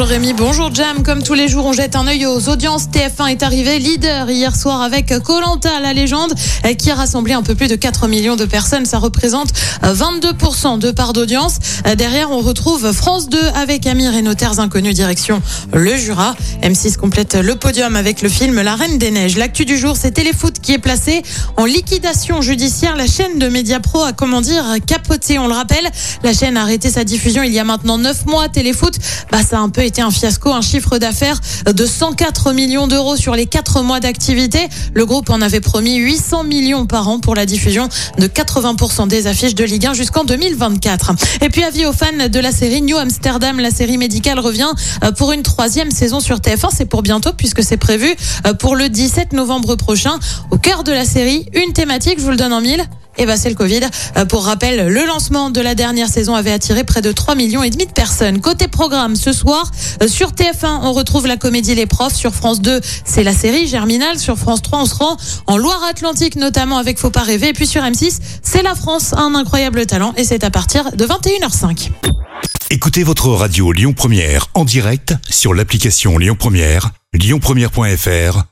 Rémi, bonjour Jam. Comme tous les jours, on jette un œil aux audiences. TF1 est arrivé leader hier soir avec Colanta, la légende, qui a rassemblé un peu plus de 4 millions de personnes. Ça représente 22% de part d'audience. Derrière, on retrouve France 2 avec Amir et Notaires Inconnus direction le Jura. M6 complète le podium avec le film La Reine des Neiges. L'actu du jour, c'est Téléfoot qui est placé en liquidation judiciaire. La chaîne de Mediapro a, comment dire, capoté. On le rappelle, la chaîne a arrêté sa diffusion il y a maintenant 9 mois. Téléfoot, bah, ça a un peu été un fiasco, un chiffre d'affaires de 104 millions d'euros sur les 4 mois d'activité. Le groupe en avait promis 800 millions par an pour la diffusion de 80% des affiches de Ligue 1 jusqu'en 2024. Et puis avis aux fans de la série New Amsterdam, la série médicale revient euh, pour une troisième saison sur TF1. C'est pour bientôt puisque c'est prévu euh, pour le 17 novembre prochain. Au cœur de la série, une thématique, je vous le donne en mille. Et ben c'est le Covid. Euh, Pour rappel, le lancement de la dernière saison avait attiré près de 3 millions et demi de personnes. Côté programme, ce soir, euh, sur TF1, on retrouve la comédie Les Profs. Sur France 2, c'est la série Germinal. Sur France 3, on se rend en Loire-Atlantique, notamment avec Faut pas rêver. Et puis sur M6, c'est la France, un incroyable talent. Et c'est à partir de 21h05. Écoutez votre radio Lyon Première en direct sur l'application Lyon Première, lyonpremière.fr